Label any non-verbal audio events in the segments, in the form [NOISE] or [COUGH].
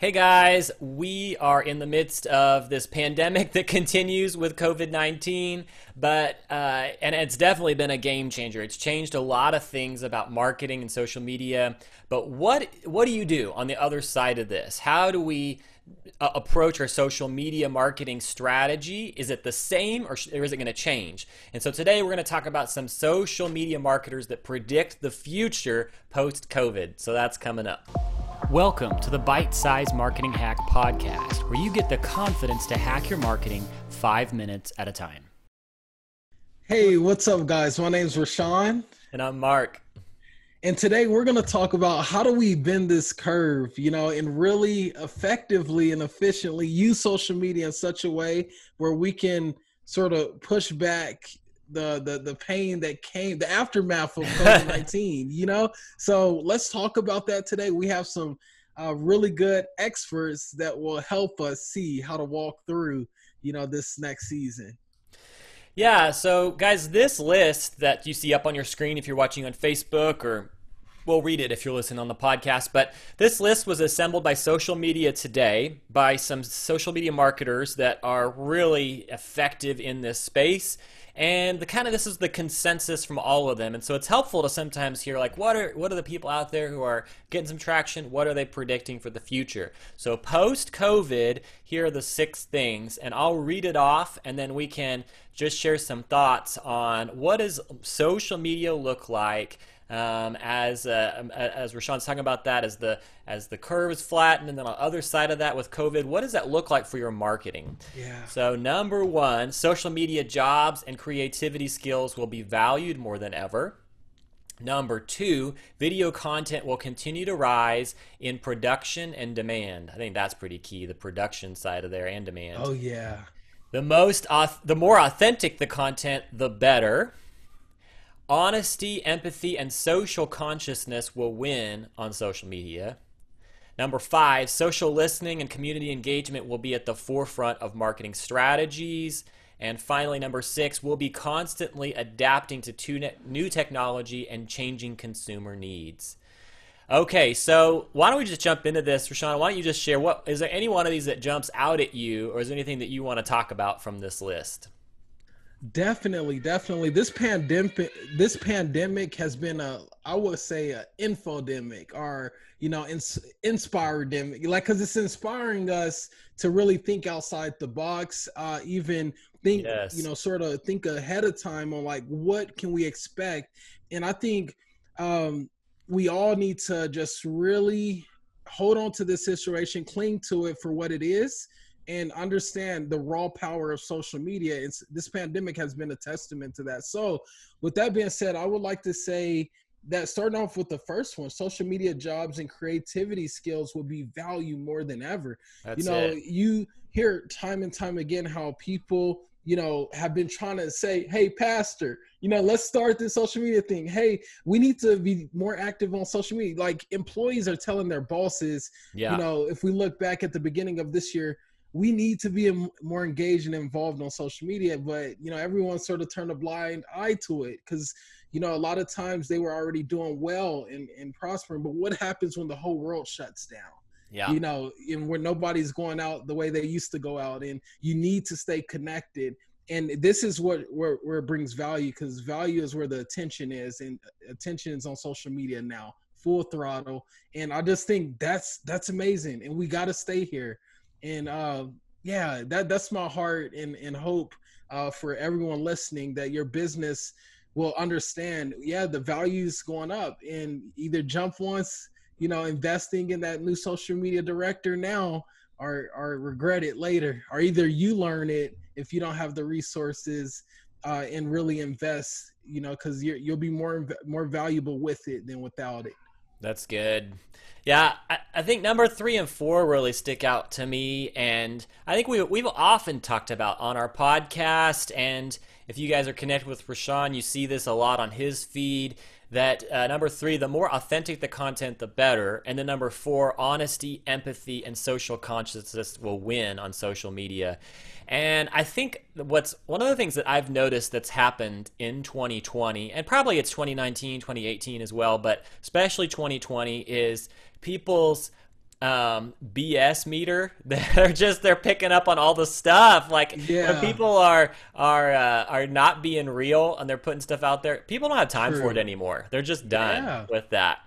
Hey guys, we are in the midst of this pandemic [LAUGHS] that continues with COVID 19, but, uh, and it's definitely been a game changer. It's changed a lot of things about marketing and social media. But what, what do you do on the other side of this? How do we uh, approach our social media marketing strategy? Is it the same or, or is it going to change? And so today we're going to talk about some social media marketers that predict the future post COVID. So that's coming up. Welcome to the Bite Size Marketing Hack Podcast, where you get the confidence to hack your marketing five minutes at a time. Hey, what's up, guys? My name is Rashawn. And I'm Mark. And today we're going to talk about how do we bend this curve, you know, and really effectively and efficiently use social media in such a way where we can sort of push back the the the pain that came, the aftermath of COVID nineteen. you know, so let's talk about that today. We have some uh, really good experts that will help us see how to walk through, you know, this next season. Yeah, so guys, this list that you see up on your screen if you're watching on Facebook or we'll read it if you're listening on the podcast. But this list was assembled by Social Media Today by some social media marketers that are really effective in this space. And the kind of this is the consensus from all of them. And so it's helpful to sometimes hear like what are what are the people out there who are getting some traction? What are they predicting for the future? So post covid here are the six things and i'll read it off and then we can just share some thoughts on what does social media look like um, as uh, um, as Rashawn's talking about that as the as the curve is flattened, and then on the other side of that with COVID, what does that look like for your marketing? Yeah. So number one, social media jobs and creativity skills will be valued more than ever. Number two, video content will continue to rise in production and demand. I think that's pretty key, the production side of there and demand. Oh yeah. The most, the more authentic the content, the better. Honesty, empathy, and social consciousness will win on social media. Number five, social listening and community engagement will be at the forefront of marketing strategies. And finally, number six, we'll be constantly adapting to new technology and changing consumer needs. Okay, so why don't we just jump into this, Rashawn? Why don't you just share what is there any one of these that jumps out at you, or is there anything that you want to talk about from this list? Definitely, definitely. This pandemic, this pandemic has been a, I would say, a infodemic or you know, ins- inspiredemic. Like, cause it's inspiring us to really think outside the box. Uh, even think, yes. you know, sort of think ahead of time on like what can we expect. And I think um, we all need to just really hold on to this situation, cling to it for what it is and understand the raw power of social media. It's this pandemic has been a testament to that. So, with that being said, I would like to say that starting off with the first one, social media jobs and creativity skills will be valued more than ever. That's you know, it. you hear time and time again how people you know, have been trying to say, hey, pastor, you know, let's start this social media thing. Hey, we need to be more active on social media. Like employees are telling their bosses, yeah. you know, if we look back at the beginning of this year, we need to be more engaged and involved on social media but you know everyone sort of turned a blind eye to it because you know a lot of times they were already doing well and, and prospering but what happens when the whole world shuts down? Yeah. You know and where nobody's going out the way they used to go out and you need to stay connected. And this is what where, where it brings value because value is where the attention is and uh, attention is on social media now full throttle. And i just think that's that's amazing and we got to stay here and uh, yeah, that that's my heart and and hope uh, for everyone listening that your business will understand. Yeah, the value's going up, and either jump once, you know, investing in that new social media director now, or or regret it later, or either you learn it if you don't have the resources uh, and really invest, you know, because you'll be more more valuable with it than without it. That's good. Yeah, I, I, think number three and four really stick out to me, and I think we we've often talked about on our podcast. And if you guys are connected with Rashawn, you see this a lot on his feed. That uh, number three, the more authentic the content, the better. And then number four, honesty, empathy, and social consciousness will win on social media. And I think what's one of the things that I've noticed that's happened in 2020, and probably it's 2019, 2018 as well, but especially 2020, is people's um, BS meter. [LAUGHS] They're just they're picking up on all the stuff. Like Yeah. when people are are uh, are not being real and they're putting stuff out there, people don't have time for it anymore. They're just done Yeah. with that.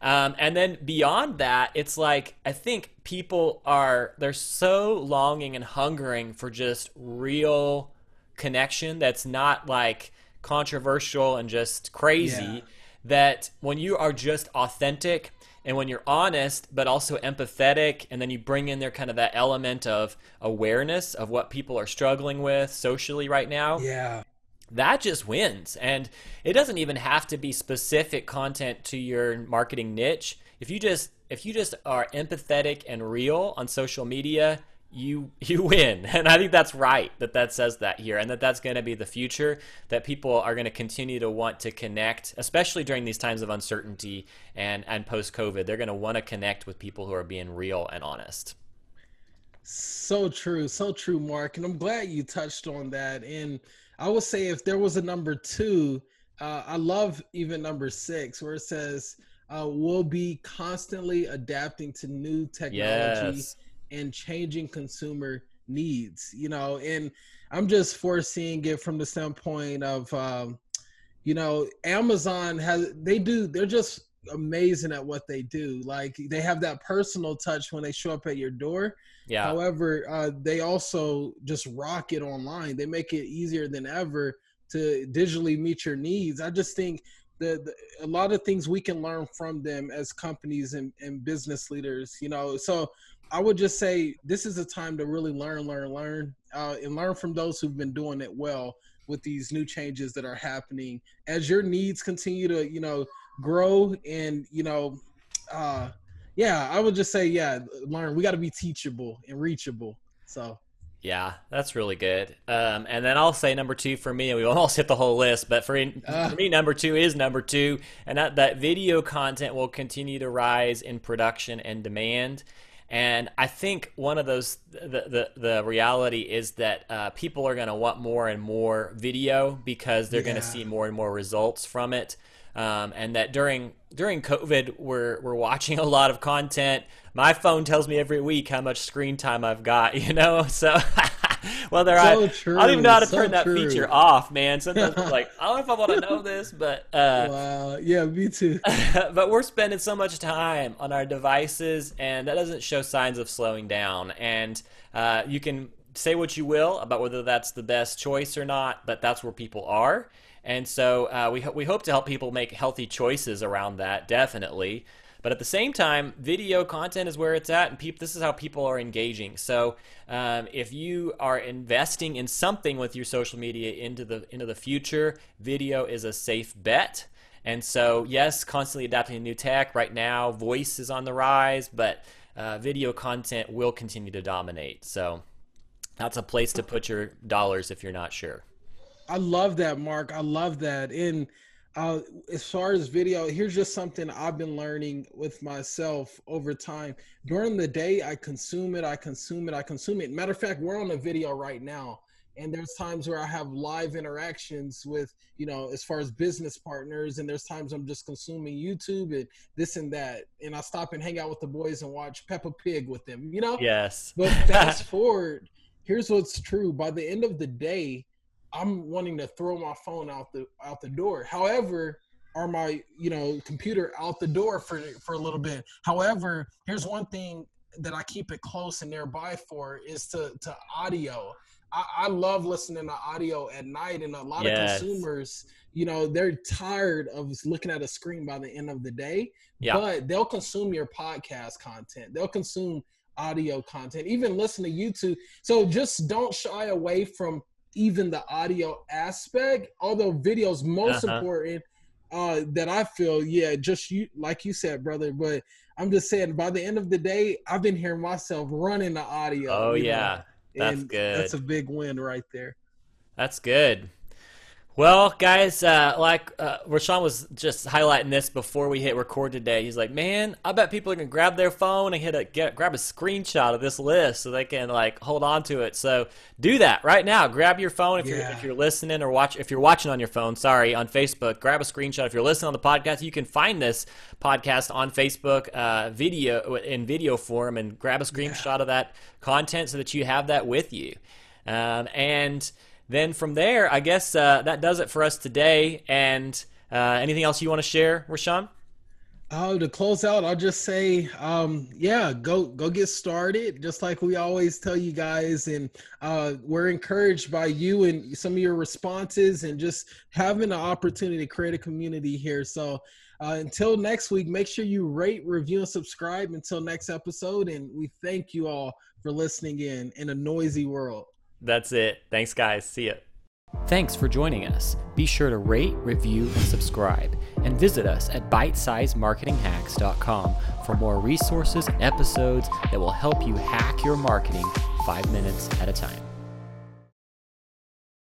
Um, and then beyond that, it's like I think people are they're so longing and hungering for just real connection that's not like controversial and just crazy. Yeah. That when you are just authentic and when you're honest but also empathetic and then you bring in there kind of that element of awareness of what people are struggling with socially right now Yeah. that just wins. And it doesn't even have to be specific content to your marketing niche. If you just if you just are empathetic and real on social media, you [LAUGHS] you win. And I think that's right that that says that here and that that's going to be the future that people are going to continue to want to connect, especially during these times of uncertainty and and post COVID. They're going to want to connect with people who are being real and honest. So true, so true, Mark. And I'm glad you touched on that. And I would say if there was a number two, uh, I love even number six, where it says, uh, we'll be constantly adapting to new technology Yes. And changing consumer needs, you know. And I'm just foreseeing it from the standpoint of, um, you know, Amazon has, they do, they're just amazing at what they do. Like they have that personal touch when they show up at your door. Yeah. However, uh, they also just rock it online. They make it easier than ever to digitally meet your needs. I just think that the, a lot of things we can learn from them as companies and, and business leaders, you know. So I would just say this is a time to really learn, learn, learn, uh, and learn from those who've been doing it well with these new changes that are happening. As your needs continue to, you know, grow and, you know, uh, yeah, I would just say, yeah, learn. We got to be teachable and reachable. So, Yeah, that's really good. Um, and then I'll say number two for me, and we [LAUGHS] almost hit the whole list, but for, Ah. for me, number two is number two, and that, that video content will continue to rise in production and demand. And I think one of those, the, the, the reality is that uh, people are going to want more and more video because they're going to see more and more results from it. Um, and that during during COVID, we're we're watching [LAUGHS] a lot of content. My phone tells me every week how much screen time I've got, [LAUGHS] you know. So [LAUGHS] [LAUGHS] whether So I true, I don't even know how to so turn that true. feature off, man. Sometimes I'm like, [LAUGHS] I don't know if I want to know this, but uh, wow, yeah, me too. [LAUGHS] but we're spending so much time on our devices, and that doesn't show signs of slowing down. And uh, you can say what you will about whether that's the best choice or not, but that's where people are. And so uh, we, ho- we hope to help people make healthy choices around that, definitely. But at the same time, video content is where it's at, and this is how people are engaging. So um, if you are investing in something with your social media into the into the future, video is a safe bet. And so, yes, constantly adapting to new tech. Right now, voice is on the rise, but uh, video content will continue to dominate. So that's a place to put your dollars if you're not sure. I love that, Mark. I love that. And uh, as far as video, here's just something I've been learning with myself over time. During the day, I consume it, I consume it, I consume it. Matter of fact, we're on a video right now. And there's times where I have live interactions with, you know, as far as business partners. And there's times I'm just consuming YouTube and this and that. And I stop and hang out with the boys and watch Peppa Pig with them, you know? Yes. But fast [LAUGHS] forward, here's what's true. By the end of the day, I'm wanting to throw my phone out the out the door. However, or my you know computer out the door for for a little bit. However, here's one thing that I keep it close and nearby for is to to audio. I, I love listening to audio at night, and a lot Yes. of consumers, you know, they're tired of looking at a screen by the end of the day. Yeah. But they'll consume your podcast content. They'll consume audio content, even listen to YouTube. So just don't shy away from even the audio aspect. Although video's most Uh-huh. important, uh, that I feel, yeah, just you like you said, brother. But I'm just saying, by the end of the day, I've been hearing myself running the audio. Oh you know, yeah, that's and good. That's a big win right there. That's good. Well, guys, uh, like uh, Rashawn was just highlighting this before we hit record today. He's like, "Man, I bet people are gonna grab their phone and hit a get grab a screenshot of this list so they can like hold on to it." So do that right now. Grab your phone if you're if you're listening or watch if you're watching on your phone. Sorry, on Facebook, grab a screenshot. If you're listening on the podcast, you can find this podcast on Facebook, uh, video in video form, and grab a screenshot yeah. of that content so that you have that with you. Um, and then from there, I guess uh, that does it for us today. And uh, anything else you want to share, Rashawn? Oh, to close out, I'll just say, um, yeah, go go get started. Just like we always tell you guys, and uh, we're encouraged by you and some of your responses, and just having the opportunity to create a community here. So uh, until next week, make sure you rate, review, and subscribe. Until next episode, and we thank you all for listening in in a noisy world. That's it. Thanks, guys. See ya. Thanks for joining us. Be sure to rate, review, and subscribe, and visit us at bitesizemarketinghacks.com for more resources and episodes that will help you hack your marketing five minutes at a time.